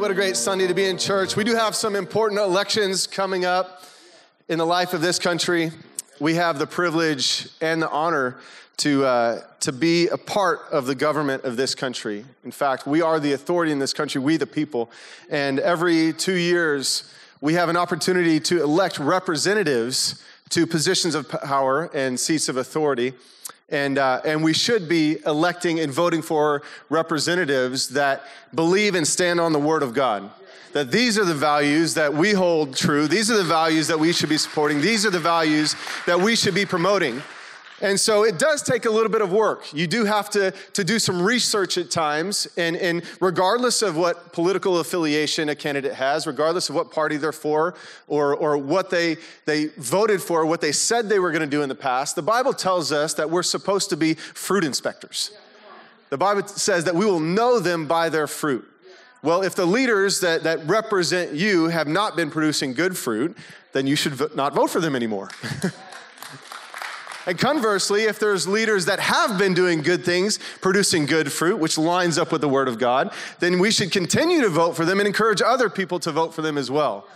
What a great Sunday to be in church. We do have some important elections coming up in the life of this country. We have the privilege and the honor to, uh, to be a part of the government of this country. In fact, we are the authority in this country, we the people. And every two years, we have an opportunity to elect representatives to positions of power and seats of authority. And, uh, and we should be electing and voting for representatives that believe and stand on the Word of God. That these are the values that we hold true. These are the values that we should be supporting. These are the values that we should be promoting. And so it does take a little bit of work. You do have to, to do some research at times, and, and regardless of what political affiliation a candidate has, regardless of what party they're for, or, or what they, they voted for, what they said they were going to do in the past, the Bible tells us that we're supposed to be fruit inspectors. The Bible says that we will know them by their fruit. Well, if the leaders that, that represent you have not been producing good fruit, then you should not vote for them anymore. And conversely, if there's leaders that have been doing good things, producing good fruit, which lines up with the Word of God, then we should continue to vote for them and encourage other people to vote for them as well.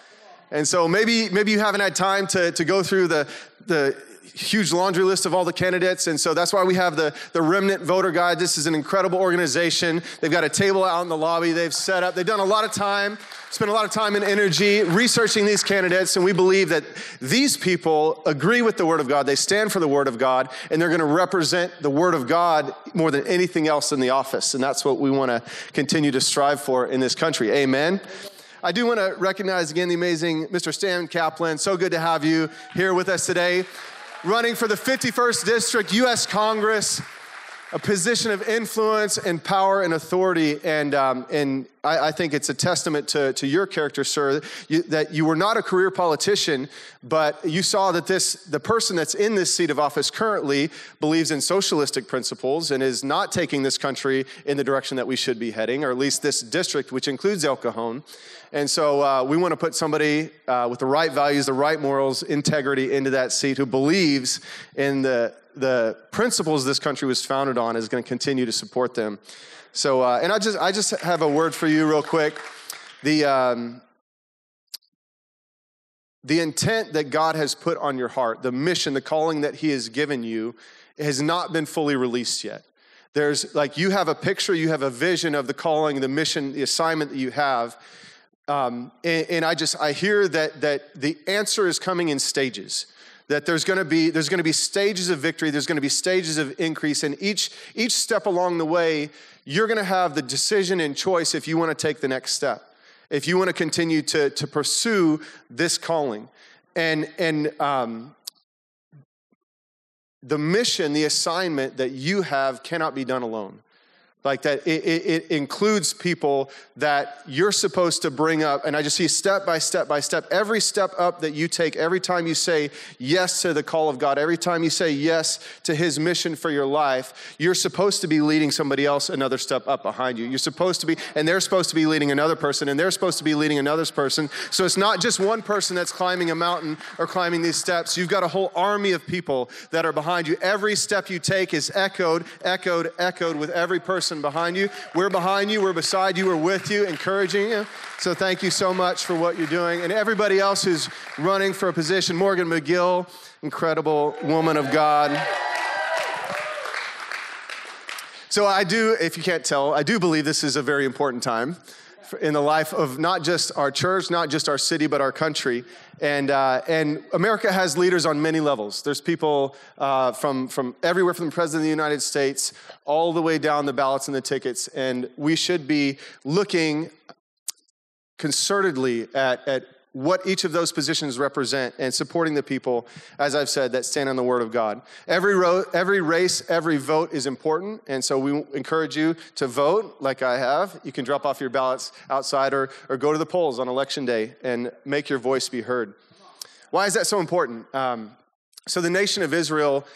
And so maybe, maybe you haven't had time to, to go through the, the huge laundry list of all the candidates. And so that's why we have the, the Remnant Voter Guide. This is an incredible organization. They've got a table out in the lobby they've set up. They've done a lot of time, spent a lot of time and energy researching these candidates. And we believe that these people agree with the Word of God. They stand for the Word of God, and they're going to represent the Word of God more than anything else in the office. And that's what we want to continue to strive for in this country. Amen. I do want to recognize again the amazing Mr. Stan Caplan. So good to have you here with us today running for the 51st District, U.S. Congress, a position of influence and power and authority. And, um, and I, I, think it's a testament to, to your character, sir, you, that you were not a career politician, but you saw that this, the person that's in this seat of office currently believes in socialistic principles and is not taking this country in the direction that we should be heading, or at least this district, which includes El Cajon. And so uh, we want to put somebody uh, with the right values, the right morals, integrity into that seat who believes in the, the principles this country was founded on is going to continue to support them. So, uh, and I just, I just have a word for you real quick. The, um, the intent that God has put on your heart, the mission, the calling that He has given you, has not been fully released yet. There's like you have a picture, you have a vision of the calling, the mission, the assignment that you have. Um, and, and I just I hear that that the answer is coming in stages that there's going to be there's going to be stages of victory there's going to be stages of increase and each each step along the way you're going to have the decision and choice if you want to take the next step if you want to continue to to pursue this calling. And and um, the mission the assignment that you have cannot be done alone like that it, it, includes people that you're supposed to bring up. And i just see step by step by step every step up that you take every time you say yes to the call of god every time you say yes to his mission for your life you're supposed to be leading somebody else another step up behind you. You're supposed to be and they're supposed to be leading another person and they're supposed to be leading another person. So it's not just one person that's climbing a mountain or climbing these steps. You've got a whole army of people that are behind you. Every step you take is echoed echoed echoed with every person person behind you. We're behind you, we're beside you, we're with you, encouraging you. So thank you so much for what you're doing. And everybody else who's running for a position, Morgan McGill, incredible woman of God. So I do, if you can't tell, I do believe this is a very important time in the life of not just our church, not just our city, but our country. And, uh, and America has leaders on many levels. There's people uh, from, from everywhere from the President of the United States all the way down the ballots and the tickets. And we should be looking concertedly at, at what each of those positions represent and supporting the people, as I've said, that stand on the Word of God. Every, ro- every race, every vote is important, and so we encourage you to vote like I have. You can drop off your ballots outside or, or go to the polls on election day and make your voice be heard. Why is that so important? Um, so, the nation of Israel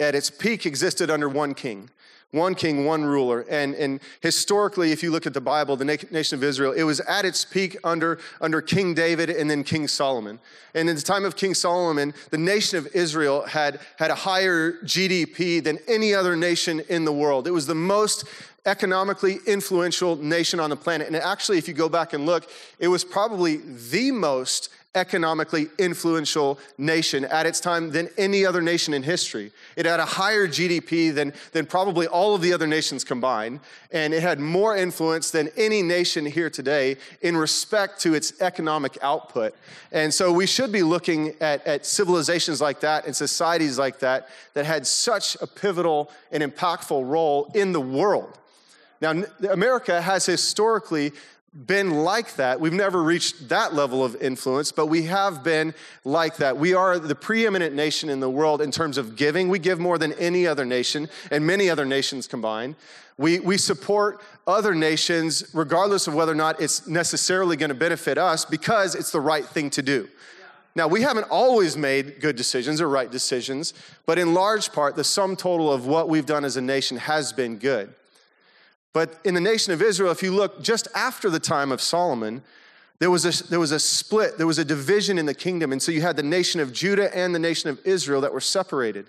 at its peak existed under one king one king, one ruler. And, and historically, if you look at the Bible, the nation of Israel, it was at its peak under, under King David and then King Solomon. And in the time of King Solomon, the nation of Israel had, had a higher GDP than any other nation in the world. It was the most economically influential nation on the planet. And actually, if you go back and look, it was probably the most economically influential nation at its time than any other nation in history. It had a higher GDP than, than probably all of the other nations combined, and it had more influence than any nation here today in respect to its economic output. And so we should be looking at, at civilizations like that and societies like that that had such a pivotal and impactful role in the world. Now, America has historically been like that. We've never reached that level of influence, but we have been like that. We are the preeminent nation in the world in terms of giving. We give more than any other nation and many other nations combined. We, we support other nations regardless of whether or not it's necessarily going to benefit us because it's the right thing to do. Now, we haven't always made good decisions or right decisions, but in large part, the sum total of what we've done as a nation has been good. But in the nation of Israel, if you look just after the time of Solomon, there was, a, there was a split, there was a division in the kingdom. And so you had the nation of Judah and the nation of Israel that were separated.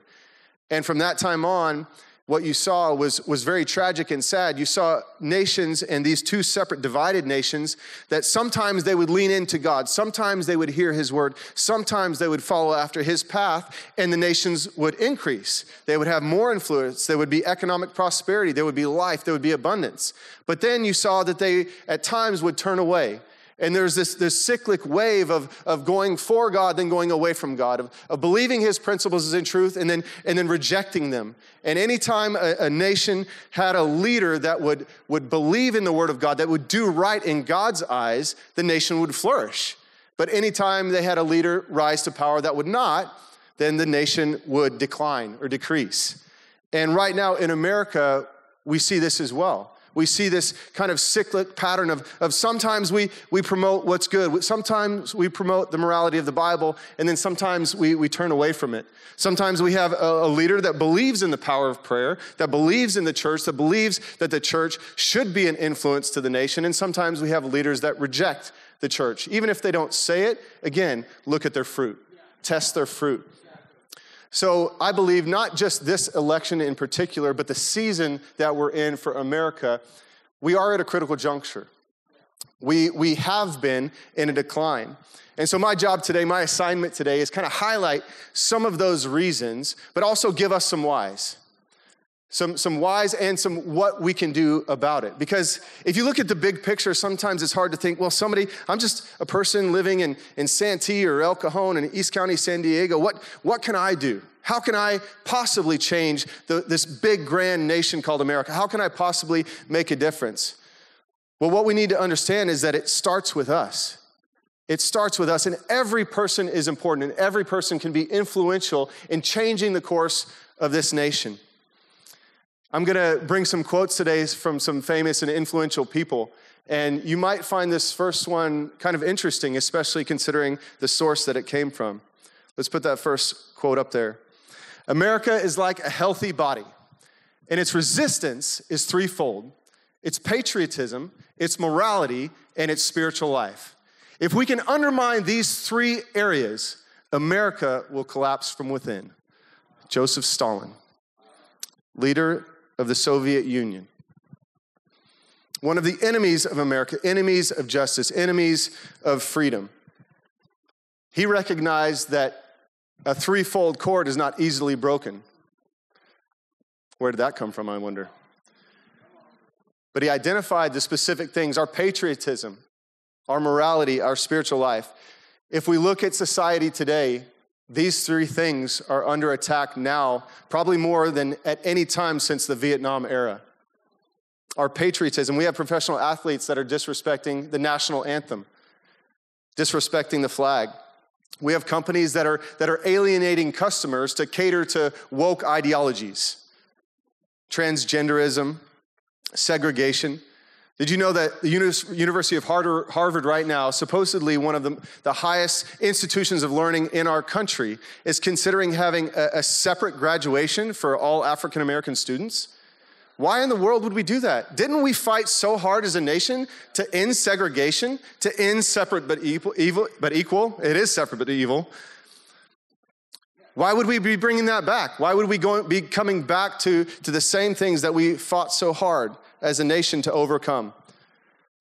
And from that time on, what you saw was, was very tragic and sad. You saw nations and these two separate divided nations that sometimes they would lean into God, sometimes they would hear his word, sometimes they would follow after his path, and the nations would increase. They would have more influence, there would be economic prosperity, there would be life, there would be abundance. But then you saw that they at times would turn away and there's this, this cyclic wave of, of going for God, then going away from God, of, of believing his principles is in truth and then, and then rejecting them. And anytime a, a nation had a leader that would, would believe in the word of God, that would do right in God's eyes, the nation would flourish. But anytime they had a leader rise to power that would not, then the nation would decline or decrease. And right now in America, we see this as well we see this kind of cyclic pattern of, of sometimes we, we promote what's good, sometimes we promote the morality of the Bible, and then sometimes we, we turn away from it. Sometimes we have a, a leader that believes in the power of prayer, that believes in the church, that believes that the church should be an influence to the nation, and sometimes we have leaders that reject the church. Even if they don't say it, again, look at their fruit, test their fruit. So I believe not just this election in particular, but the season that we're in for America, we are at a critical juncture. We, we have been in a decline. And so, my job today, my assignment today is kind of highlight some of those reasons, but also give us some whys. Some, some whys and some what we can do about it. Because if you look at the big picture, sometimes it's hard to think, well, somebody, I'm just a person living in, in Santee or El Cajon in East County, San Diego. What, what can I do? How can I possibly change the, this big, grand nation called America? How can I possibly make a difference? Well, what we need to understand is that it starts with us. It starts with us, and every person is important, and every person can be influential in changing the course of this nation. I'm going to bring some quotes today from some famous and influential people. And you might find this first one kind of interesting, especially considering the source that it came from. Let's put that first quote up there. America is like a healthy body, and its resistance is threefold it's patriotism, it's morality, and it's spiritual life. If we can undermine these three areas, America will collapse from within. Joseph Stalin, leader of the Soviet Union. One of the enemies of America, enemies of justice, enemies of freedom. He recognized that a threefold cord is not easily broken. Where did that come from, I wonder? But he identified the specific things our patriotism, our morality, our spiritual life. If we look at society today, these three things are under attack now, probably more than at any time since the Vietnam era. Our patriotism, we have professional athletes that are disrespecting the national anthem. disrespecting the flag. We have companies that are, that are alienating customers to cater to woke ideologies, transgenderism, segregation. Did you know that the University of Harvard right now, supposedly one of the, the highest institutions of learning in our country, is considering having a, a separate graduation for all African American students? Why in the world would we do that? Didn't we fight so hard as a nation to end segregation, to end separate but evil, evil but equal? It is separate but evil. Why would we be bringing that back? Why would we go, be coming back to, to the same things that we fought so hard as a nation to overcome?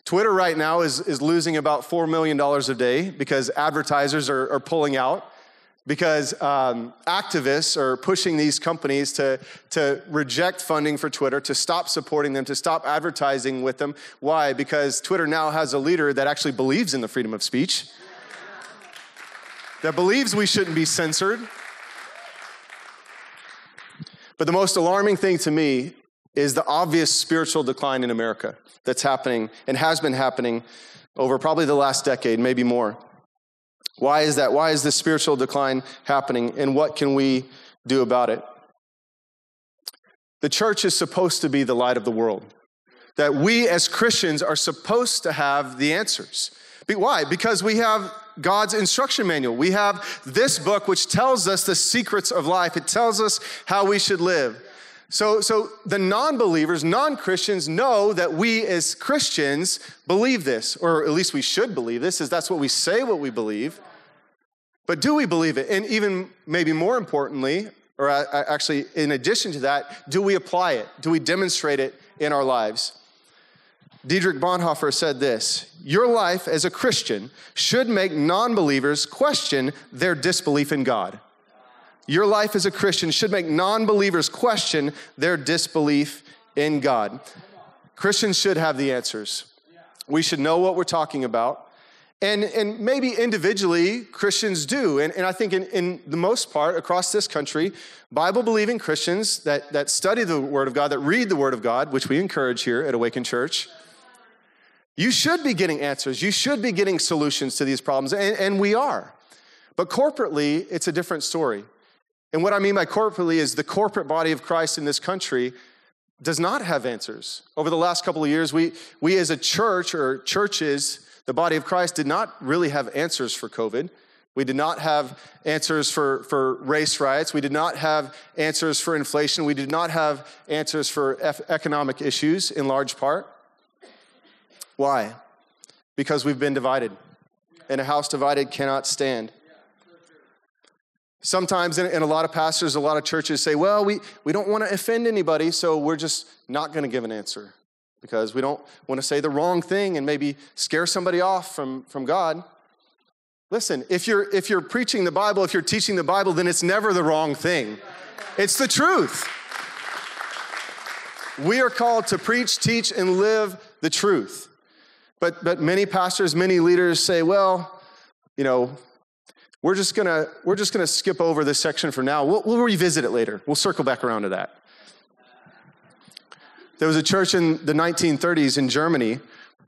Twitter right now is, is losing about $4 million a day because advertisers are, are pulling out because um, activists are pushing these companies to, to reject funding for Twitter, to stop supporting them, to stop advertising with them. Why? Because Twitter now has a leader that actually believes in the freedom of speech, that believes we shouldn't be censored. But the most alarming thing to me is the obvious spiritual decline in America that's happening and has been happening over probably the last decade, maybe more. Why is that? Why is this spiritual decline happening? And what can we do about it? The church is supposed to be the light of the world. That we as Christians are supposed to have the answers. Why? Because we have God's instruction manual. We have this book which tells us the secrets of life, it tells us how we should live. So, so the non believers, non Christians know that we as Christians believe this, or at least we should believe this, is that's what we say what we believe. But do we believe it? And even maybe more importantly, or actually in addition to that, do we apply it? Do we demonstrate it in our lives? Dietrich Bonhoeffer said this Your life as a Christian should make non believers question their disbelief in God. Your life as a Christian should make non believers question their disbelief in God. Christians should have the answers. We should know what we're talking about. And, and maybe individually, Christians do. And, and I think in, in the most part, across this country, Bible believing Christians that, that study the Word of God, that read the Word of God, which we encourage here at Awaken Church, you should be getting answers. You should be getting solutions to these problems. And, and we are. But corporately, it's a different story. And what I mean by corporately is the corporate body of Christ in this country does not have answers. Over the last couple of years, we, we as a church or churches, the body of Christ, did not really have answers for COVID. We did not have answers for, for race riots. We did not have answers for inflation. We did not have answers for economic issues in large part. Why? Because we've been divided. And a house divided cannot stand. Sometimes, and a lot of pastors, a lot of churches say, well, we, we don't want to offend anybody, so we're just not going to give an answer because we don't want to say the wrong thing and maybe scare somebody off from, from God. Listen, if you're, if you're preaching the Bible, if you're teaching the Bible, then it's never the wrong thing. It's the truth. We are called to preach, teach, and live the truth. But, but many pastors, many leaders say, well, you know, we're just gonna, we're just gonna skip over this section for now. We'll, we'll revisit it later. We'll circle back around to that. There was a church in the 1930s in Germany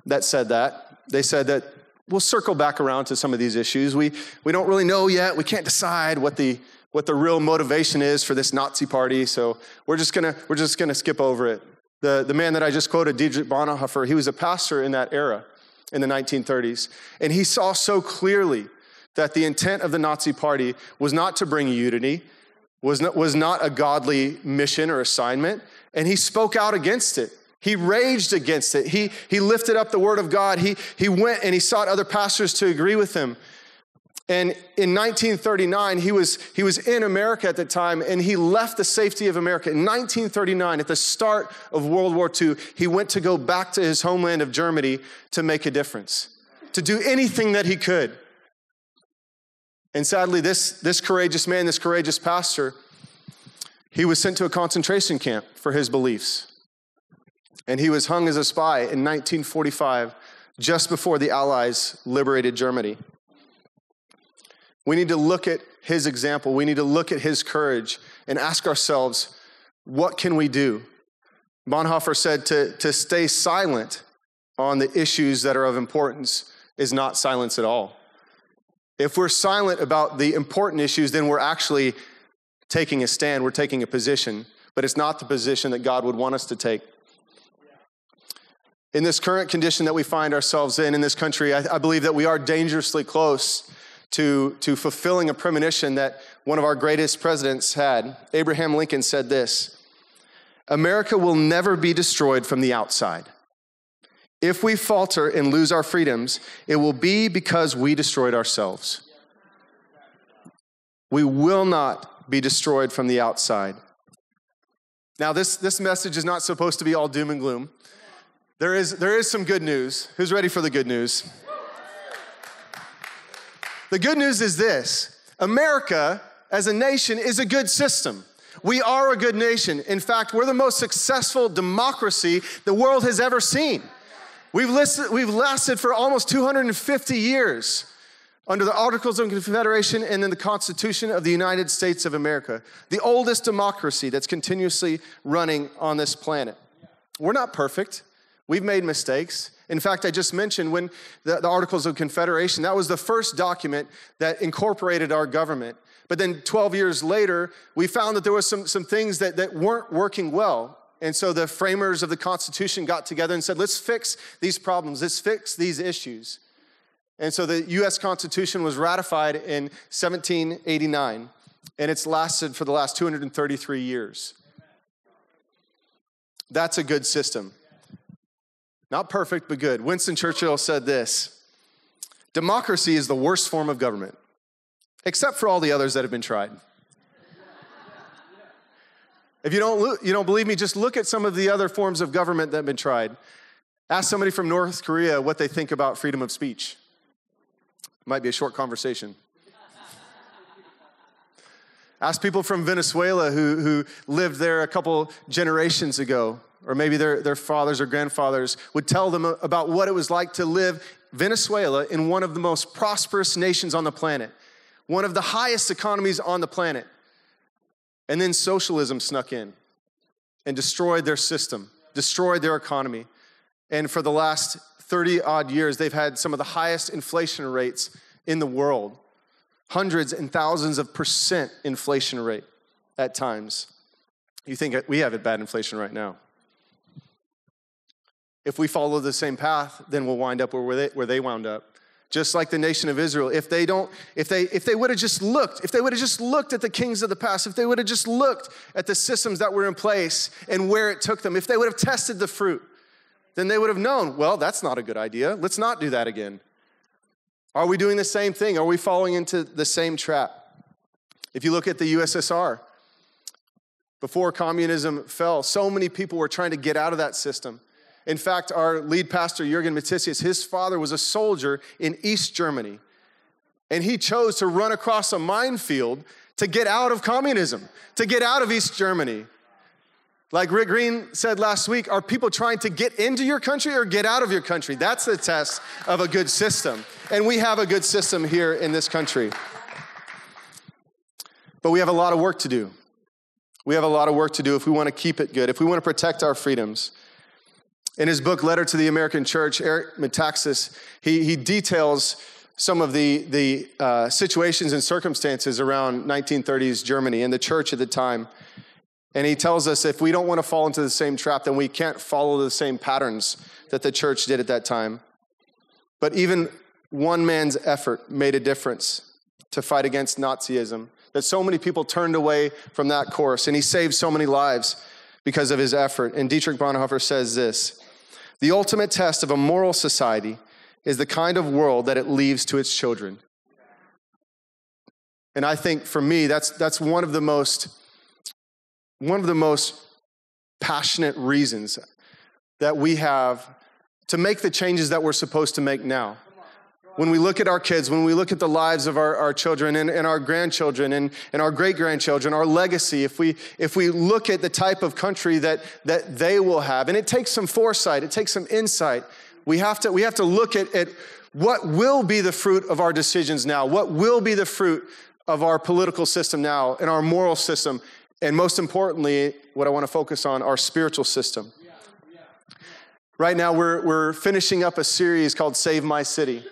that said that. They said that we'll circle back around to some of these issues. We, we don't really know yet. We can't decide what the, what the real motivation is for this Nazi party, so we're just gonna, we're just gonna skip over it. The, the man that I just quoted, Dietrich Bonhoeffer, he was a pastor in that era in the 1930s, and he saw so clearly that the intent of the Nazi party was not to bring unity, was not, was not a godly mission or assignment, and he spoke out against it. He raged against it. He, he lifted up the word of God. He, he went and he sought other pastors to agree with him. And in 1939, he was, he was in America at the time, and he left the safety of America. In 1939, at the start of World War II, he went to go back to his homeland of Germany to make a difference, to do anything that he could. And sadly, this, this courageous man, this courageous pastor, he was sent to a concentration camp for his beliefs. And he was hung as a spy in 1945, just before the Allies liberated Germany. We need to look at his example. We need to look at his courage and ask ourselves, what can we do? Bonhoeffer said to, to stay silent on the issues that are of importance is not silence at all. If we're silent about the important issues, then we're actually taking a stand, we're taking a position, but it's not the position that God would want us to take. In this current condition that we find ourselves in in this country, I, I believe that we are dangerously close to, to fulfilling a premonition that one of our greatest presidents had. Abraham Lincoln said this America will never be destroyed from the outside. If we falter and lose our freedoms, it will be because we destroyed ourselves. We will not be destroyed from the outside. Now, this, this message is not supposed to be all doom and gloom. There is, there is some good news. Who's ready for the good news? The good news is this America as a nation is a good system. We are a good nation. In fact, we're the most successful democracy the world has ever seen. We've, listed, we've lasted for almost 250 years under the Articles of Confederation and then the Constitution of the United States of America, the oldest democracy that's continuously running on this planet. We're not perfect. We've made mistakes. In fact, I just mentioned when the, the, Articles of Confederation, that was the first document that incorporated our government. But then 12 years later, we found that there were some, some things that, that weren't working well. And so the framers of the Constitution got together and said, let's fix these problems, let's fix these issues. And so the US Constitution was ratified in 1789, and it's lasted for the last 233 years. That's a good system. Not perfect, but good. Winston Churchill said this Democracy is the worst form of government, except for all the others that have been tried. If you don't, you don't believe me, just look at some of the other forms of government that have been tried. Ask somebody from North Korea what they think about freedom of speech. It might be a short conversation. Ask people from Venezuela who, who lived there a couple generations ago, or maybe their, their fathers or grandfathers, would tell them about what it was like to live Venezuela in one of the most prosperous nations on the planet, one of the highest economies on the planet. And then socialism snuck in and destroyed their system, destroyed their economy. And for the last 30 odd years, they've had some of the highest inflation rates in the world hundreds and thousands of percent inflation rate at times. You think we have a bad inflation right now. If we follow the same path, then we'll wind up where they, where they wound up just like the nation of Israel. If they don't, if they if they would have just looked, if they would have just looked at the kings of the past, if they would have just looked at the systems that were in place and where it took them, if they would have tested the fruit, then they would have known, well, that's not a good idea. Let's not do that again. Are we doing the same thing? Are we falling into the same trap? If you look at the USSR, before communism fell, so many people were trying to get out of that system. In fact, our lead pastor, Jurgen Matthesius, his father was a soldier in East Germany. And he chose to run across a minefield to get out of communism, to get out of East Germany. Like Rick Green said last week, are people trying to get into your country or get out of your country? That's the test of a good system. And we have a good system here in this country. But we have a lot of work to do. We have a lot of work to do if we want to keep it good, if we want to protect our freedoms. In his book, Letter to the American Church, Eric Metaxas, he, he details some of the, the uh, situations and circumstances around 1930s Germany and the church at the time. And he tells us if we don't want to fall into the same trap, then we can't follow the same patterns that the church did at that time. But even one man's effort made a difference to fight against Nazism, that so many people turned away from that course, and he saved so many lives because of his effort. And Dietrich Bonhoeffer says this the ultimate test of a moral society is the kind of world that it leaves to its children. And I think for me, that's, that's one of the most one of the most passionate reasons that we have to make the changes that we're supposed to make now when we look at our kids, when we look at the lives of our, our children and, and our grandchildren and, and our great grandchildren, our legacy, if we, if we look at the type of country that, that they will have, and it takes some foresight, it takes some insight, we have to, we have to look at, at what will be the fruit of our decisions now, what will be the fruit of our political system now and our moral system, and most importantly, what I want to focus on, our spiritual system. Right now, we're, we're finishing up a series called Save My City.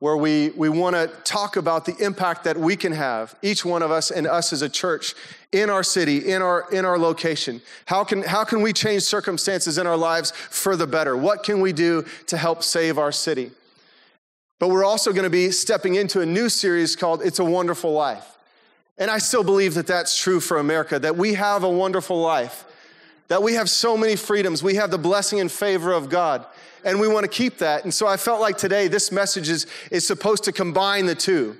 Where we, we want to talk about the impact that we can have, each one of us and us as a church, in our city, in our, in our location. How can, how can we change circumstances in our lives for the better? What can we do to help save our city? But we're also going to be stepping into a new series called It's a Wonderful Life. And I still believe that that's true for America, that we have a wonderful life, that we have so many freedoms, we have the blessing and favor of God and we want to keep that. And so I felt like today this message is, is supposed to combine the two.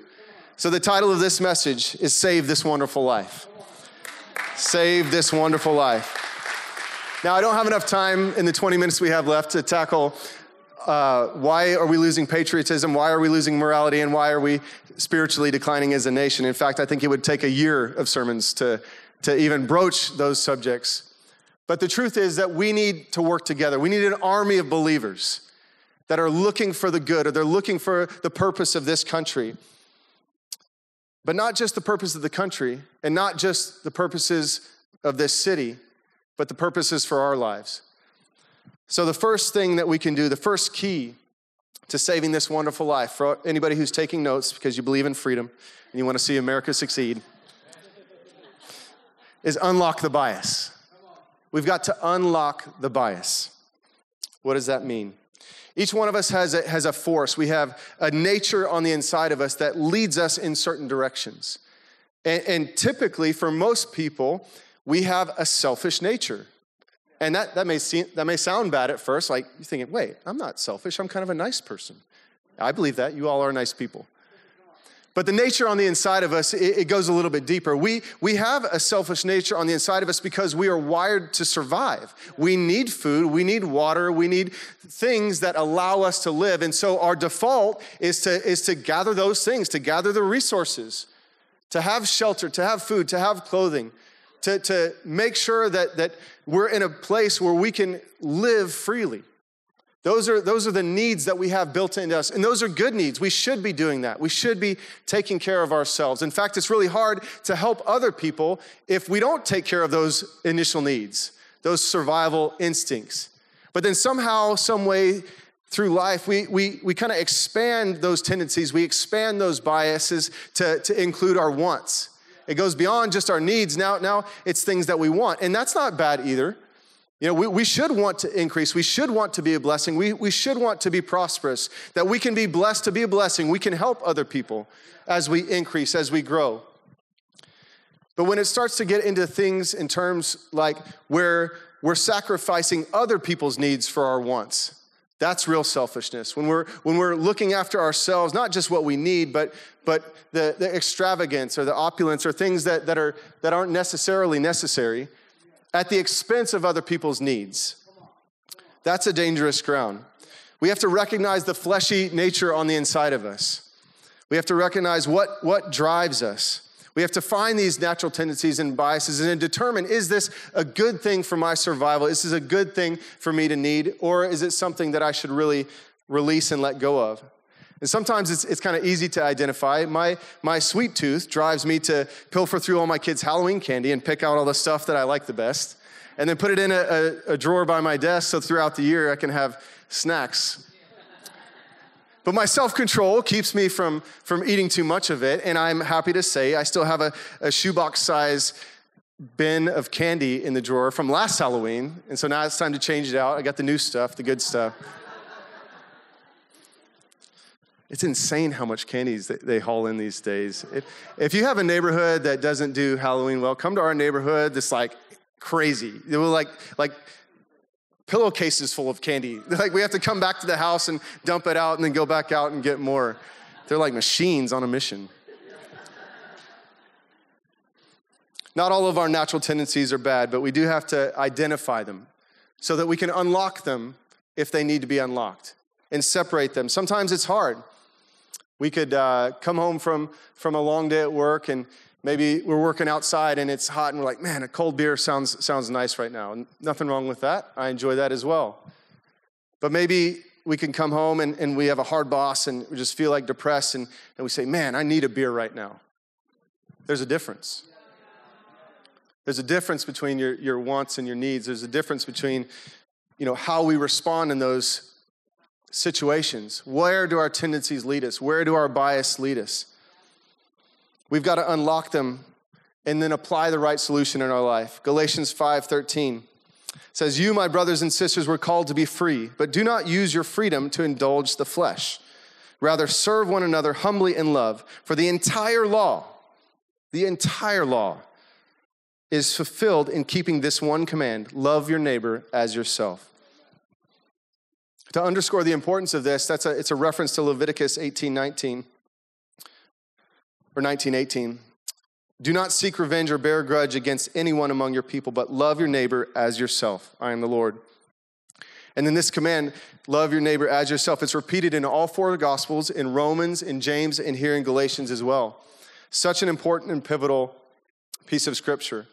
So the title of this message is Save This Wonderful Life. Save This Wonderful Life. Now, I don't have enough time in the 20 minutes we have left to tackle uh, why are we losing patriotism? Why are we losing morality? And why are we spiritually declining as a nation? In fact, I think it would take a year of sermons to, to even broach those subjects. But the truth is that we need to work together. We need an army of believers that are looking for the good or they're looking for the purpose of this country. But not just the purpose of the country and not just the purposes of this city, but the purposes for our lives. So, the first thing that we can do, the first key to saving this wonderful life, for anybody who's taking notes because you believe in freedom and you want to see America succeed, is unlock the bias. We've got to unlock the bias. What does that mean? Each one of us has a, has a force. We have a nature on the inside of us that leads us in certain directions. And, and typically, for most people, we have a selfish nature. And that, that, may seem, that may sound bad at first, like you're thinking, wait, I'm not selfish, I'm kind of a nice person. I believe that. You all are nice people. But the nature on the inside of us, it, it, goes a little bit deeper. We, we have a selfish nature on the inside of us because we are wired to survive. We need food, we need water, we need things that allow us to live. And so our default is to, is to gather those things, to gather the resources, to have shelter, to have food, to have clothing, to, to make sure that, that we're in a place where we can live freely. Those are, those are the needs that we have built into us. And those are good needs. We should be doing that. We should be taking care of ourselves. In fact, it's really hard to help other people if we don't take care of those initial needs, those survival instincts. But then somehow, some way through life, we, we, we kind of expand those tendencies, we expand those biases to, to include our wants. It goes beyond just our needs. Now, now it's things that we want. And that's not bad either. You know, we, we should want to increase. We should want to be a blessing. We, we should want to be prosperous, that we can be blessed to be a blessing. We can help other people as we increase, as we grow. But when it starts to get into things in terms like where we're sacrificing other people's needs for our wants, that's real selfishness. When we're, when we're looking after ourselves, not just what we need, but, but the, the extravagance or the opulence or things that, that, are, that aren't necessarily necessary at the expense of other people's needs. That's a dangerous ground. We have to recognize the fleshy nature on the inside of us. We have to recognize what, what drives us. We have to find these natural tendencies and biases and then determine is this a good thing for my survival? Is this a good thing for me to need? Or is it something that I should really release and let go of? And sometimes it's, it's kind of easy to identify. My, my sweet tooth drives me to pilfer through all my kids' Halloween candy and pick out all the stuff that I like the best, and then put it in a, a, a drawer by my desk so throughout the year I can have snacks. But my self control keeps me from, from eating too much of it, and I'm happy to say I still have a, a shoebox size bin of candy in the drawer from last Halloween, and so now it's time to change it out. I got the new stuff, the good stuff. It's insane how much candies they haul in these days. If, if you have a neighborhood that doesn't do Halloween well, come to our neighborhood that's like crazy. It will like, like pillowcases full of candy. Like we have to come back to the house and dump it out and then go back out and get more. They're like machines on a mission. Not all of our natural tendencies are bad, but we do have to identify them so that we can unlock them if they need to be unlocked and separate them. Sometimes it's hard. We could uh, come home from, from a long day at work and maybe we're working outside and it's hot and we're like, man, a cold beer sounds, sounds nice right now. And nothing wrong with that. I enjoy that as well. But maybe we can come home and, and we have a hard boss and we just feel like depressed and, and we say, man, I need a beer right now. There's a difference. There's a difference between your, your wants and your needs. There's a difference between, you know, how we respond in those situations? Where do our tendencies lead us? Where do our bias lead us? We've got to unlock them and then apply the right solution in our life. Galatians 5:13 says, "You, my brothers and sisters, were called to be free, but do not use your freedom to indulge the flesh. Rather serve one another humbly in love, for the entire law, the entire law is fulfilled in keeping this one command, love your neighbor as yourself." To underscore the importance of this, that's a, it's a reference to Leviticus 18:19 or 19:18. Do not seek revenge or bear grudge against anyone among your people, but love your neighbor as yourself. I am the Lord. And then this command, love your neighbor as yourself, it's repeated in all four Gospels, in Romans, in James, and here in Galatians as well. Such an important and pivotal piece of scripture.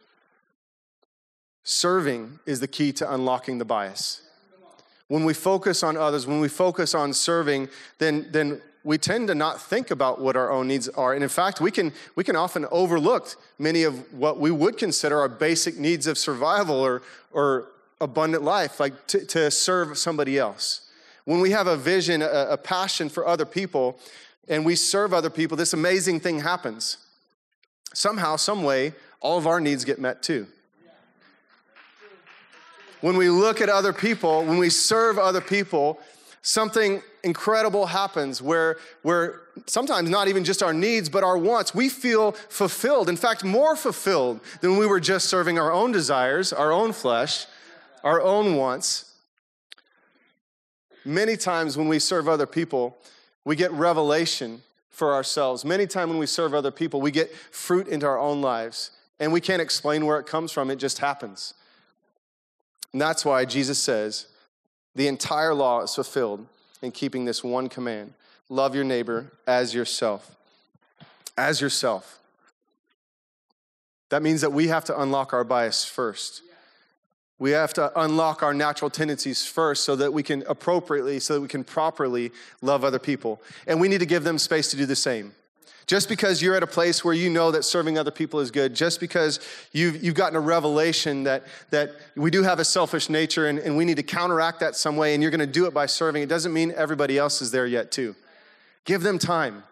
Serving is the key to unlocking the bias. When we focus on others, when we focus on serving, then, then we tend to not think about what our own needs are. And in fact, we can, we can often overlook many of what we would consider our basic needs of survival or, or abundant life, like to, to serve somebody else. When we have a vision, a, a passion for other people, and we serve other people, this amazing thing happens. Somehow, some way, all of our needs get met too. When we look at other people, when we serve other people, something incredible happens where, where sometimes not even just our needs, but our wants, we feel fulfilled. In fact, more fulfilled than we were just serving our own desires, our own flesh, our own wants. Many times when we serve other people, we get revelation for ourselves. Many times when we serve other people, we get fruit into our own lives. And we can't explain where it comes from, it just happens. And that's why Jesus says, the entire law is fulfilled in keeping this one command love your neighbor as yourself. As yourself. That means that we have to unlock our bias first. We have to unlock our natural tendencies first so that we can appropriately, so that we can properly love other people. And we need to give them space to do the same. Just because you're at a place where you know that serving other people is good, just because you've, you've gotten a revelation that, that we do have a selfish nature and, and we need to counteract that some way, and you're going to do it by serving, it doesn't mean everybody else is there yet, too. Give them time.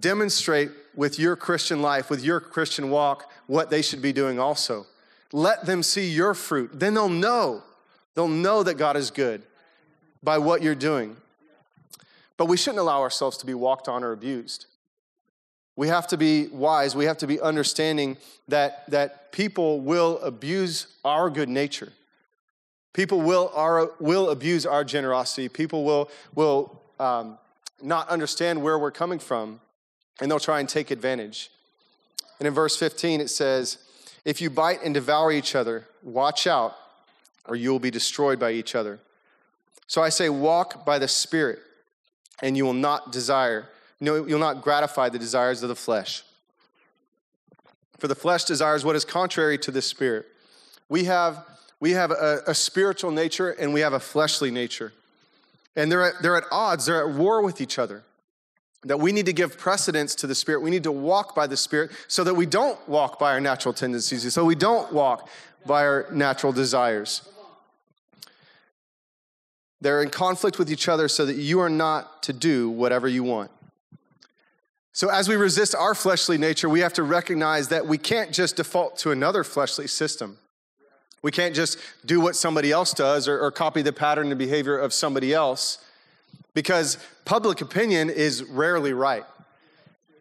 Demonstrate with your Christian life, with your Christian walk, what they should be doing also. Let them see your fruit. Then they'll know. They'll know that God is good by what you're doing. But we shouldn't allow ourselves to be walked on or abused. We have to be wise. We have to be understanding that, that people will abuse our good nature. People will, our, will abuse our generosity. People will, will um, not understand where we're coming from, and they'll try and take advantage. And in verse 15, it says, If you bite and devour each other, watch out, or you will be destroyed by each other. So I say, walk by the Spirit, and you will not desire you'll not gratify the desires of the flesh. For the flesh desires what is contrary to the spirit. We have, we have a, a spiritual nature and we have a fleshly nature. And they're at, they're at odds, they're at war with each other. That we need to give precedence to the Spirit. We need to walk by the Spirit so that we don't walk by our natural tendencies, so we don't walk by our natural desires. They're in conflict with each other so that you are not to do whatever you want. So, as we resist our fleshly nature, we have to recognize that we can't just default to another fleshly system. We can't just do what somebody else does or, or copy the pattern and behavior of somebody else because public opinion is rarely right.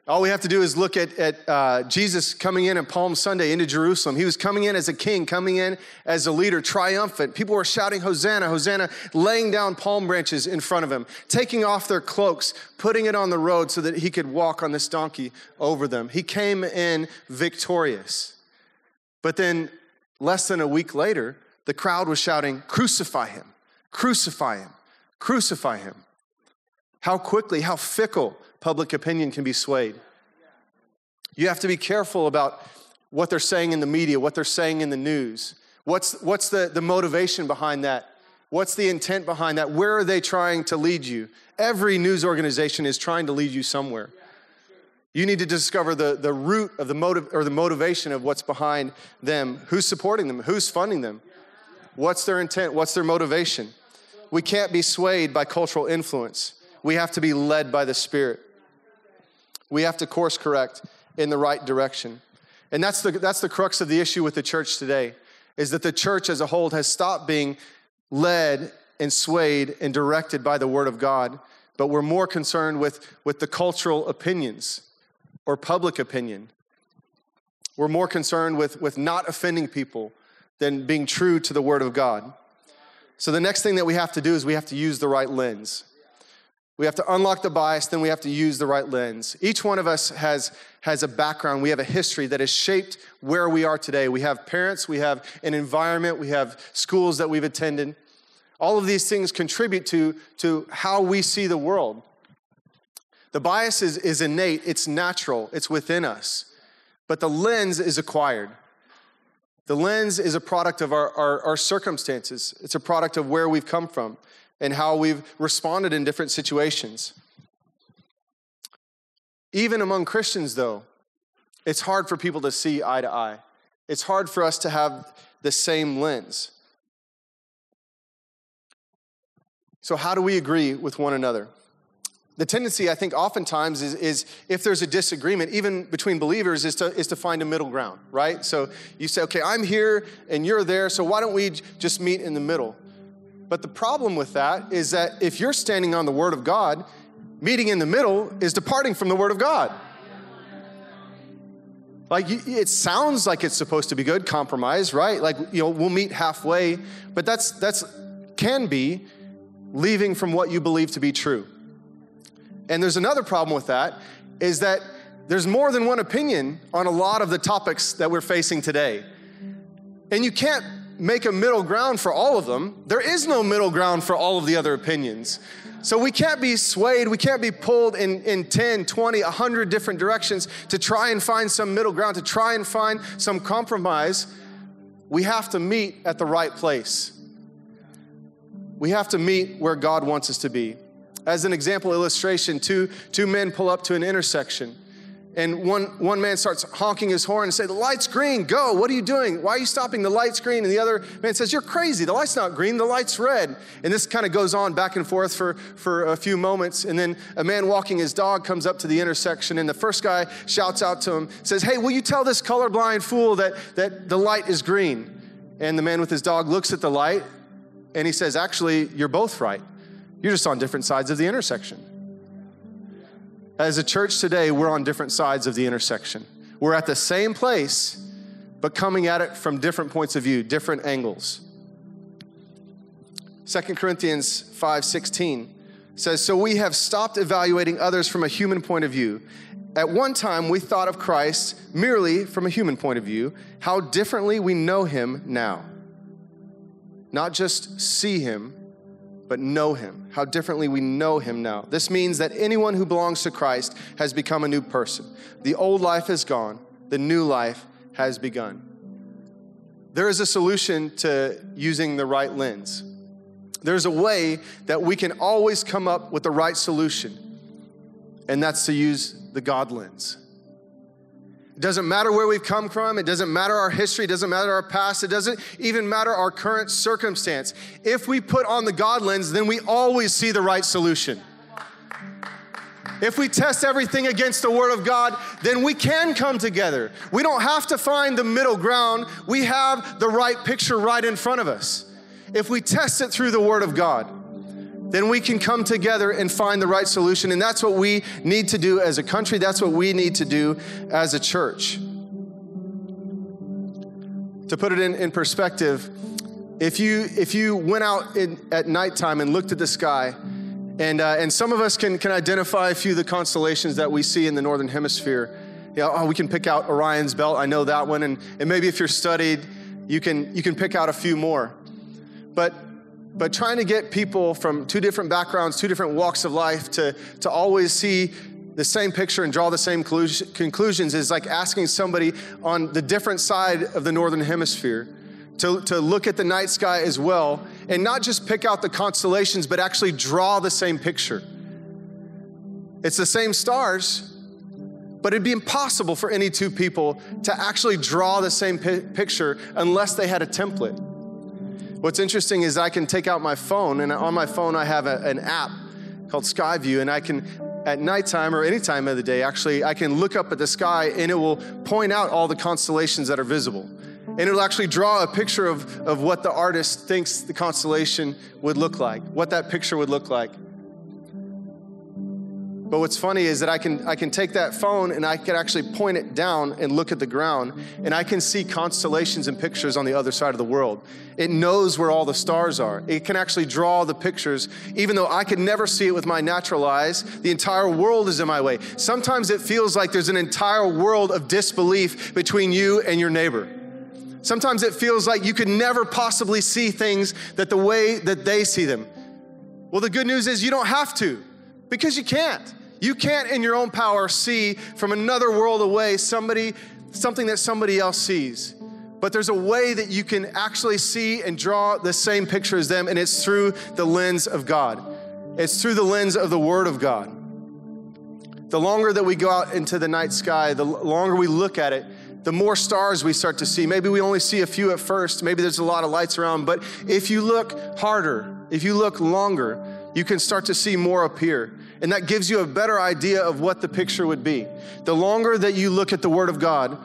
All we have to do is look at, at uh, Jesus coming in on Palm Sunday into Jerusalem. He was coming in as a king, coming in as a leader, triumphant. People were shouting, Hosanna, Hosanna, laying down palm branches in front of him, taking off their cloaks, putting it on the road so that he could walk on this donkey over them. He came in victorious. But then, less than a week later, the crowd was shouting, Crucify him, crucify him, crucify him. How quickly, how fickle public opinion can be swayed. You have to be careful about what they're saying in the media, what they're saying in the news. What's, what's the, the motivation behind that? What's the intent behind that? Where are they trying to lead you? Every news organization is trying to lead you somewhere. You need to discover the, the root of the motive or the motivation of what's behind them. Who's supporting them? Who's funding them? What's their intent? What's their motivation? we can't be swayed by cultural influence. We have to be led by the Spirit. We have to course correct in the right direction. And that's the, that's the crux of the issue with the church today, is that the church as a whole has stopped being led and swayed and directed by the Word of God, but we're more concerned with, with the cultural opinions or public opinion. We're more concerned with, with not offending people than being true to the Word of God. So the next thing that we have to do is we have to use the right lens. We have to unlock the bias, then we have to use the right lens. Each one of us has, has a background, we have a history that has shaped where we are today. We have parents, we have an environment, we have schools that we've attended. All of these things contribute to, to how we see the world. The bias is, is innate, it's natural, it's within us, but the lens is acquired. The lens is a product of our, our, our, circumstances, it's a product of where we've come from and how we've responded in different situations. Even among Christians, though, it's hard for people to see eye to eye. It's hard for us to have the same lens. So, how do we agree with one another? The tendency, I think, oftentimes is, is, if there's a disagreement, even between believers, is to, is to find a middle ground, right? So you say, okay, I'm here and you're there, so why don't we just meet in the middle? But the problem with that is that if you're standing on the Word of God, meeting in the middle is departing from the Word of God. Like it sounds like it's supposed to be good, compromise, right? Like you know, we'll meet halfway, but that's that's can be leaving from what you believe to be true. And there's another problem with that is that there's more than one opinion on a lot of the topics that we're facing today. And you can't make a middle ground for all of them. There is no middle ground for all of the other opinions. So we can't be swayed, we can't be pulled in, in 10, 20, 100 different directions to try and find some middle ground, to try and find some compromise. We have to meet at the right place. We have to meet where God wants us to be. As an example illustration, two, two men pull up to an intersection. And one, one man starts honking his horn and say, the light's green, go, what are you doing? Why are you stopping? The light's green. And the other man says, you're crazy, the light's not green, the light's red. And this kind of goes on back and forth for, for a few moments. And then a man walking his dog comes up to the intersection and the first guy shouts out to him, says, hey, will you tell this colorblind fool that, that the light is green? And the man with his dog looks at the light and he says, actually, you're both right. You're just on different sides of the intersection. As a church today, we're on different sides of the intersection. We're at the same place, but coming at it from different points of view, different angles. 2 Corinthians 5:16 says, "So we have stopped evaluating others from a human point of view. At one time we thought of Christ merely from a human point of view. How differently we know him now. Not just see him, but know him, how differently we know him now. This means that anyone who belongs to Christ has become a new person. The old life is gone, the new life has begun. There is a solution to using the right lens. There's a way that we can always come up with the right solution, and that's to use the God lens. It doesn't matter where we've come from. It doesn't matter our history. It doesn't matter our past. It doesn't even matter our current circumstance. If we put on the God lens, then we always see the right solution. If we test everything against the Word of God, then we can come together. We don't have to find the middle ground. We have the right picture right in front of us. If we test it through the Word of God then we can come together and find the right solution. And that's what we need to do as a country. That's what we need to do as a church. To put it in, in perspective, if you, if you went out in, at nighttime and looked at the sky, and, uh, and some of us can, can identify a few of the constellations that we see in the Northern Hemisphere. Know, oh, we can pick out Orion's belt, I know that one. And, and maybe if you're studied, you can, you can pick out a few more. But but trying to get people from two different backgrounds, two different walks of life to, to always see the same picture and draw the same conclusions is like asking somebody on the different side of the northern hemisphere to, to look at the night sky as well and not just pick out the constellations, but actually draw the same picture. It's the same stars, but it'd be impossible for any two people to actually draw the same pi- picture unless they had a template. What's interesting is I can take out my phone, and on my phone, I have a, an app called Skyview, and I can, at nighttime or any time of the day, actually, I can look up at the sky and it will point out all the constellations that are visible. And it'll actually draw a picture of, of what the artist thinks the constellation would look like, what that picture would look like. But what's funny is that I can, I can take that phone and I can actually point it down and look at the ground, and I can see constellations and pictures on the other side of the world. It knows where all the stars are. It can actually draw the pictures, even though I could never see it with my natural eyes. The entire world is in my way. Sometimes it feels like there's an entire world of disbelief between you and your neighbor. Sometimes it feels like you could never possibly see things that the way that they see them. Well, the good news is you don't have to because you can't. You can't, in your own power, see from another world away somebody, something that somebody else sees. But there's a way that you can actually see and draw the same picture as them, and it's through the lens of God. It's through the lens of the Word of God. The longer that we go out into the night sky, the longer we look at it, the more stars we start to see. Maybe we only see a few at first, maybe there's a lot of lights around, but if you look harder, if you look longer, you can start to see more appear and that gives you a better idea of what the picture would be. The longer that you look at the Word of God,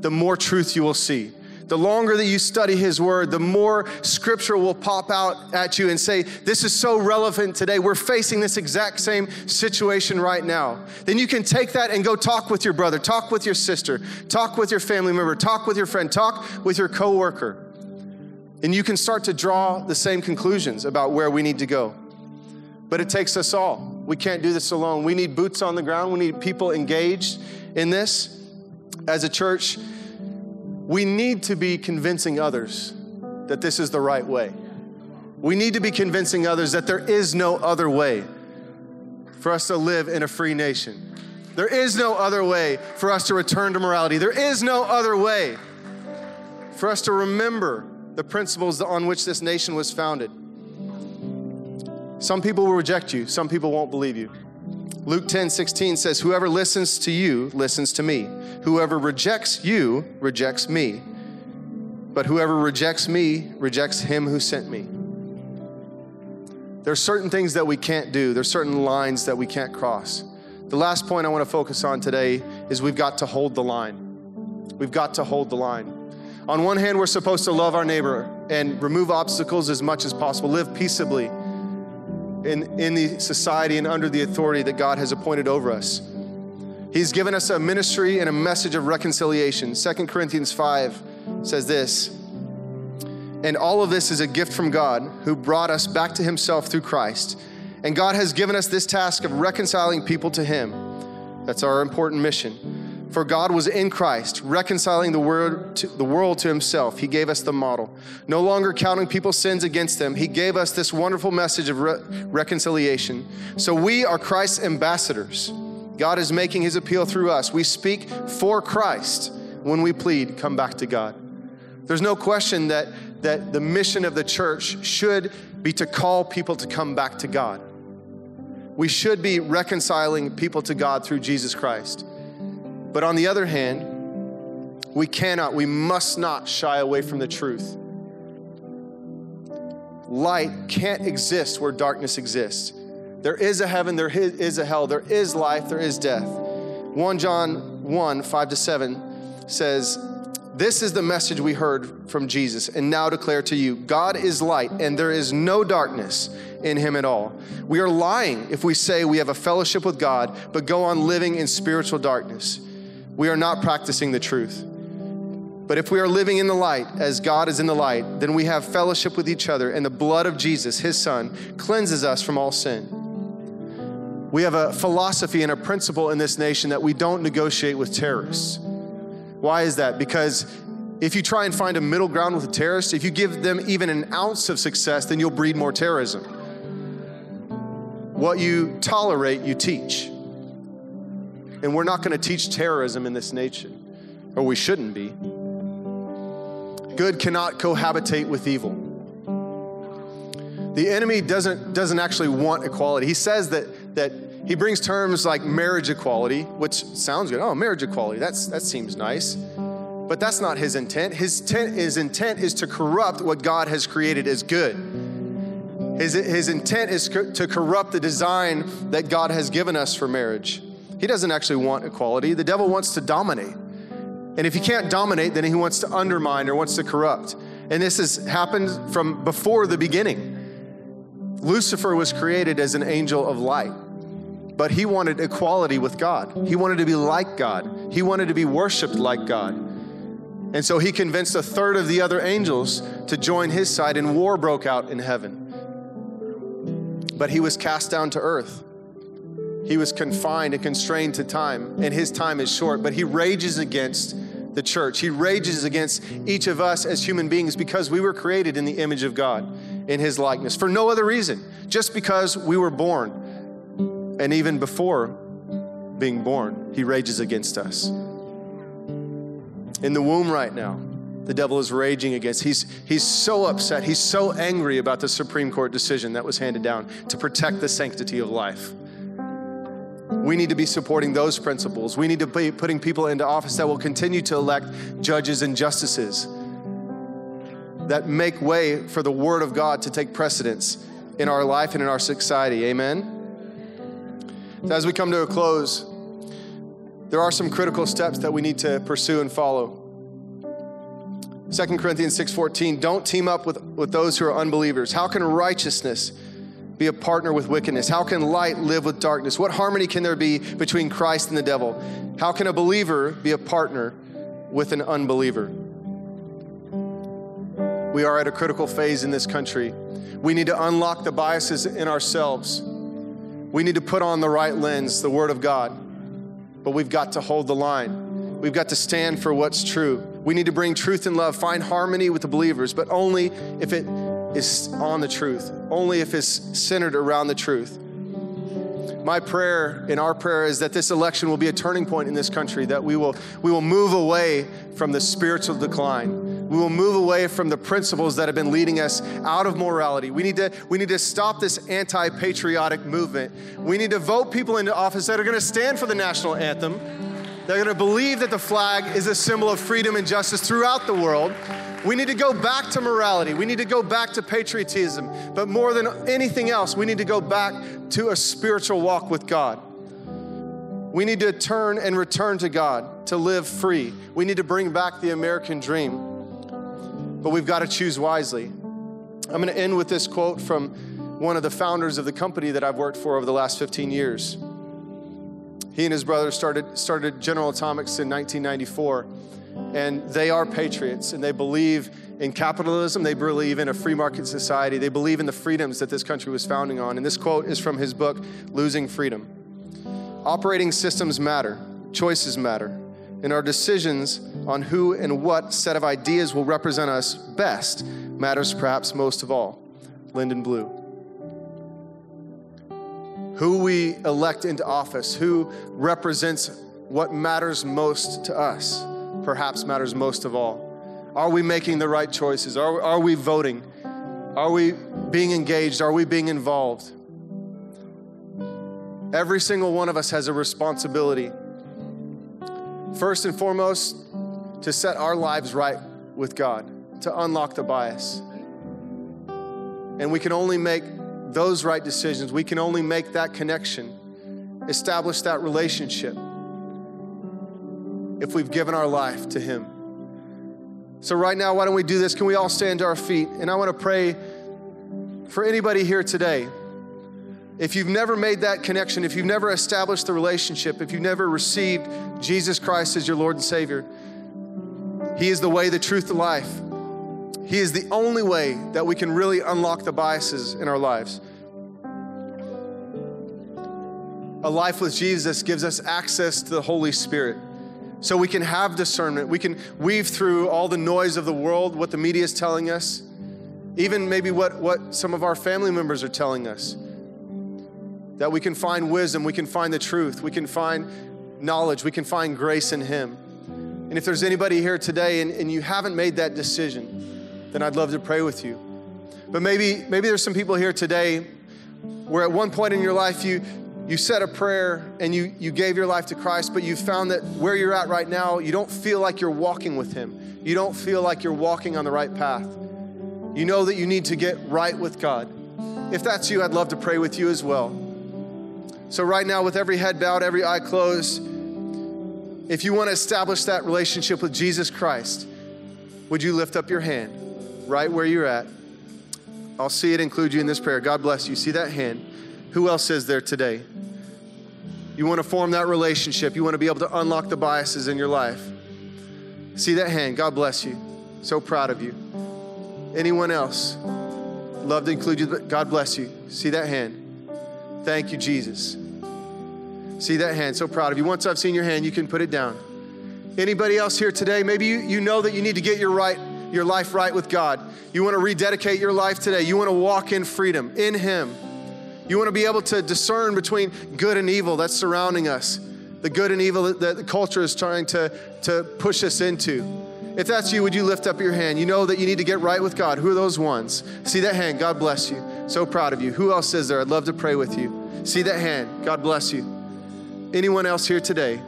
the more truth you will see. The longer that you study His Word, the more Scripture will pop out at you and say, This is so relevant today. We're facing this exact same situation right now. Then you can take that and go talk with your brother, talk with your sister, talk with your family member, talk with your friend, talk with your coworker. And you can start to draw the same conclusions about where we need to go. But it takes us all. We can't do this alone. We need boots on the ground. We need people engaged in this. As a church, we need to be convincing others that this is the right way. We need to be convincing others that there is no other way for us to live in a free nation. There is no other way for us to return to morality. There is no other way for us to remember the principles on which this nation was founded. Some people will reject you, some people won't believe you. Luke 10 16 says, Whoever listens to you listens to me. Whoever rejects you rejects me. But whoever rejects me rejects him who sent me. There's certain things that we can't do, there's certain lines that we can't cross. The last point I want to focus on today is we've got to hold the line. We've got to hold the line. On one hand, we're supposed to love our neighbor and remove obstacles as much as possible, live peaceably in, in the society and under the authority that God has appointed over us. He's given us a ministry and a message of reconciliation. 2 Corinthians 5 says this And all of this is a gift from God who brought us back to himself through Christ. And God has given us this task of reconciling people to him. That's our important mission. For God was in Christ, reconciling the world, to, the world to himself. He gave us the model. No longer counting people's sins against them, he gave us this wonderful message of re- reconciliation. So we are Christ's ambassadors. God is making his appeal through us. We speak for Christ when we plead, come back to God. There's no question that, that the mission of the church should be to call people to come back to God. We should be reconciling people to God through Jesus Christ. But on the other hand, we cannot, we must not shy away from the truth. Light can't exist where darkness exists. There is a heaven, there is a hell, there is life, there is death. 1 John 1 5 to 7 says, This is the message we heard from Jesus and now declare to you God is light, and there is no darkness in him at all. We are lying if we say we have a fellowship with God, but go on living in spiritual darkness we are not practicing the truth. But if we are living in the light as God is in the light, then we have fellowship with each other, and the blood of Jesus, his son, cleanses us from all sin. We have a philosophy and a principle in this nation that we don't negotiate with terrorists. Why is that? Because if you try and find a middle ground with a terrorist, if you give them even an ounce of success, then you'll breed more terrorism. What you tolerate, you teach. And we're not going to teach terrorism in this nation, or we shouldn't be. Good cannot cohabitate with evil. The enemy doesn't, doesn't actually want equality. He says that, that he brings terms like marriage equality, which sounds good. Oh, marriage equality, that's, that seems nice. But that's not his intent. His, intent. his intent is to corrupt what God has created as good. His, his intent is co- to corrupt the design that God has given us for marriage. He doesn't actually want equality. The devil wants to dominate. And if he can't dominate, then he wants to undermine or wants to corrupt. And this has happened from before the beginning. Lucifer was created as an angel of light, but he wanted equality with God. He wanted to be like God, he wanted to be worshiped like God. And so he convinced a third of the other angels to join his side, and war broke out in heaven. But he was cast down to earth. He was confined and constrained to time, and his time is short, but he rages against the church. He rages against each of us as human beings because we were created in the image of God, in his likeness, for no other reason, just because we were born. And even before being born, he rages against us. In the womb right now, the devil is raging against. He's, he's so upset. He's so angry about the Supreme Court decision that was handed down to protect the sanctity of life. We need to be supporting those principles. We need to be putting people into office that will continue to elect judges and justices that make way for the Word of God to take precedence in our life and in our society. Amen? As we come to a close, there are some critical steps that we need to pursue and follow. 2 Corinthians 6:14 don't team up with, with those who are unbelievers. How can righteousness be a partner with wickedness? How can light live with darkness? What harmony can there be between Christ and the devil? How can a believer be a partner with an unbeliever? We are at a critical phase in this country. We need to unlock the biases in ourselves. We need to put on the right lens, the Word of God. But we've got to hold the line. We've got to stand for what's true. We need to bring truth and love, find harmony with the believers, but only if it is on the truth, only if it's centered around the truth. My prayer and our prayer is that this election will be a turning point in this country, that we will, we will move away from the spiritual decline. We will move away from the principles that have been leading us out of morality. We need to, we need to stop this anti patriotic movement. We need to vote people into office that are going to stand for the national anthem, they're going to believe that the flag is a symbol of freedom and justice throughout the world. We need to go back to morality. We need to go back to patriotism. But more than anything else, we need to go back to a spiritual walk with God. We need to turn and return to God to live free. We need to bring back the American dream. But we've got to choose wisely. I'm going to end with this quote from one of the founders of the company that I've worked for over the last 15 years. He and his brother started, started General Atomics in 1994, and they are patriots, and they believe in capitalism. They believe in a free market society. They believe in the freedoms that this country was founding on. And this quote is from his book, Losing Freedom. Operating systems matter, choices matter, and our decisions on who and what set of ideas will represent us best matters perhaps most of all. Linden Blue who we elect into office, who represents what matters most to us, perhaps matters most of all. Are we making the right choices? Are, are we voting? Are we being engaged? Are we being involved? Every single one of us has a responsibility. First and foremost, to set our lives right with God, to unlock the bias. And we can only make those right decisions, we can only make that connection, establish that relationship if we've given our life to Him. So, right now, why don't we do this? Can we all stand to our feet? And I want to pray for anybody here today. If you've never made that connection, if you've never established the relationship, if you've never received Jesus Christ as your Lord and Savior, He is the way, the truth, the life. He is the only way that we can really unlock the biases in our lives. A life with Jesus gives us access to the Holy Spirit. So we can have discernment. We can weave through all the noise of the world, what the media is telling us, even maybe what, what some of our family members are telling us. That we can find wisdom, we can find the truth, we can find knowledge, we can find grace in Him. And if there's anybody here today and, and you haven't made that decision, then I'd love to pray with you. But maybe, maybe there's some people here today where at one point in your life you, you said a prayer and you, you gave your life to Christ, but you found that where you're at right now, you don't feel like you're walking with Him. You don't feel like you're walking on the right path. You know that you need to get right with God. If that's you, I'd love to pray with you as well. So, right now, with every head bowed, every eye closed, if you want to establish that relationship with Jesus Christ, would you lift up your hand right where you're at? I'll see it include you in this prayer. God bless you. See that hand? Who else is there today? You want to form that relationship. You want to be able to unlock the biases in your life. See that hand. God bless you. So proud of you. Anyone else? Love to include you. God bless you. See that hand. Thank you, Jesus. See that hand. So proud of you. Once I've seen your hand, you can put it down. Anybody else here today? Maybe you, you know that you need to get your right your life right with God. You want to rededicate your life today. You want to walk in freedom in Him. You want to be able to discern between good and evil that's surrounding us, the good and evil that, the culture is trying to, to push us into. If that's you, would you lift up your hand? You know that you need to get right with God. Who are those ones? See that hand. God bless you. So proud of you. Who else is there? I'd love to pray with you. See that hand. God bless you. Anyone else here today?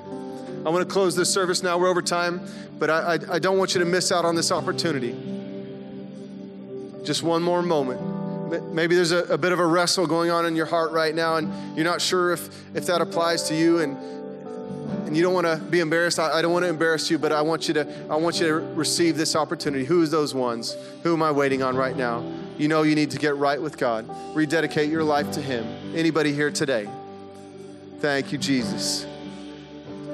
I want to close this service now. We're over time, but I, I, I don't want you to miss out on this opportunity. Just one more moment. Maybe there's a, a, bit of a wrestle going on in your heart right now, and you're not sure if, if that applies to you, and, and you don't want to be embarrassed. I, I don't want to embarrass you, but I want you to I want you to receive this opportunity. Who's those ones? Who am I waiting on right now? You know you need to get right with God. Rededicate your life to Him. Anybody here today? Thank you, Jesus.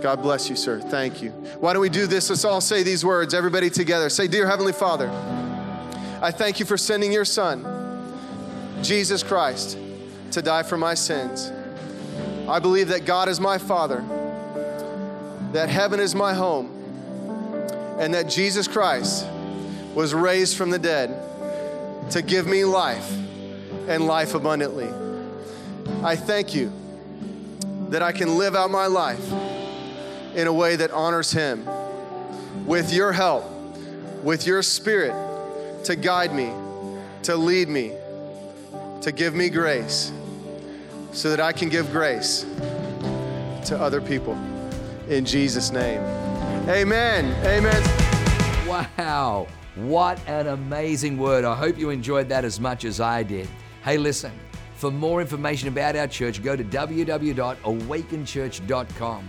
God bless you, sir. Thank you. Why don't we do this? Let's all say these words, everybody together. Say, Dear Heavenly Father, I thank you for sending your Son, Jesus Christ, to die for my sins. I believe that God is my Father, that heaven is my home, and that Jesus Christ was raised from the dead to give me life and life abundantly. I thank you that I can live out my life in a way that honors Him. With your help, with your spirit to guide me, to lead me, to give me grace, so that I can give grace to other people. In Jesus' name. Amen. Amen. Wow. What an amazing word. I hope you enjoyed that as much as I did. Hey, listen. For more information about our church, go to www.awakenchurch.com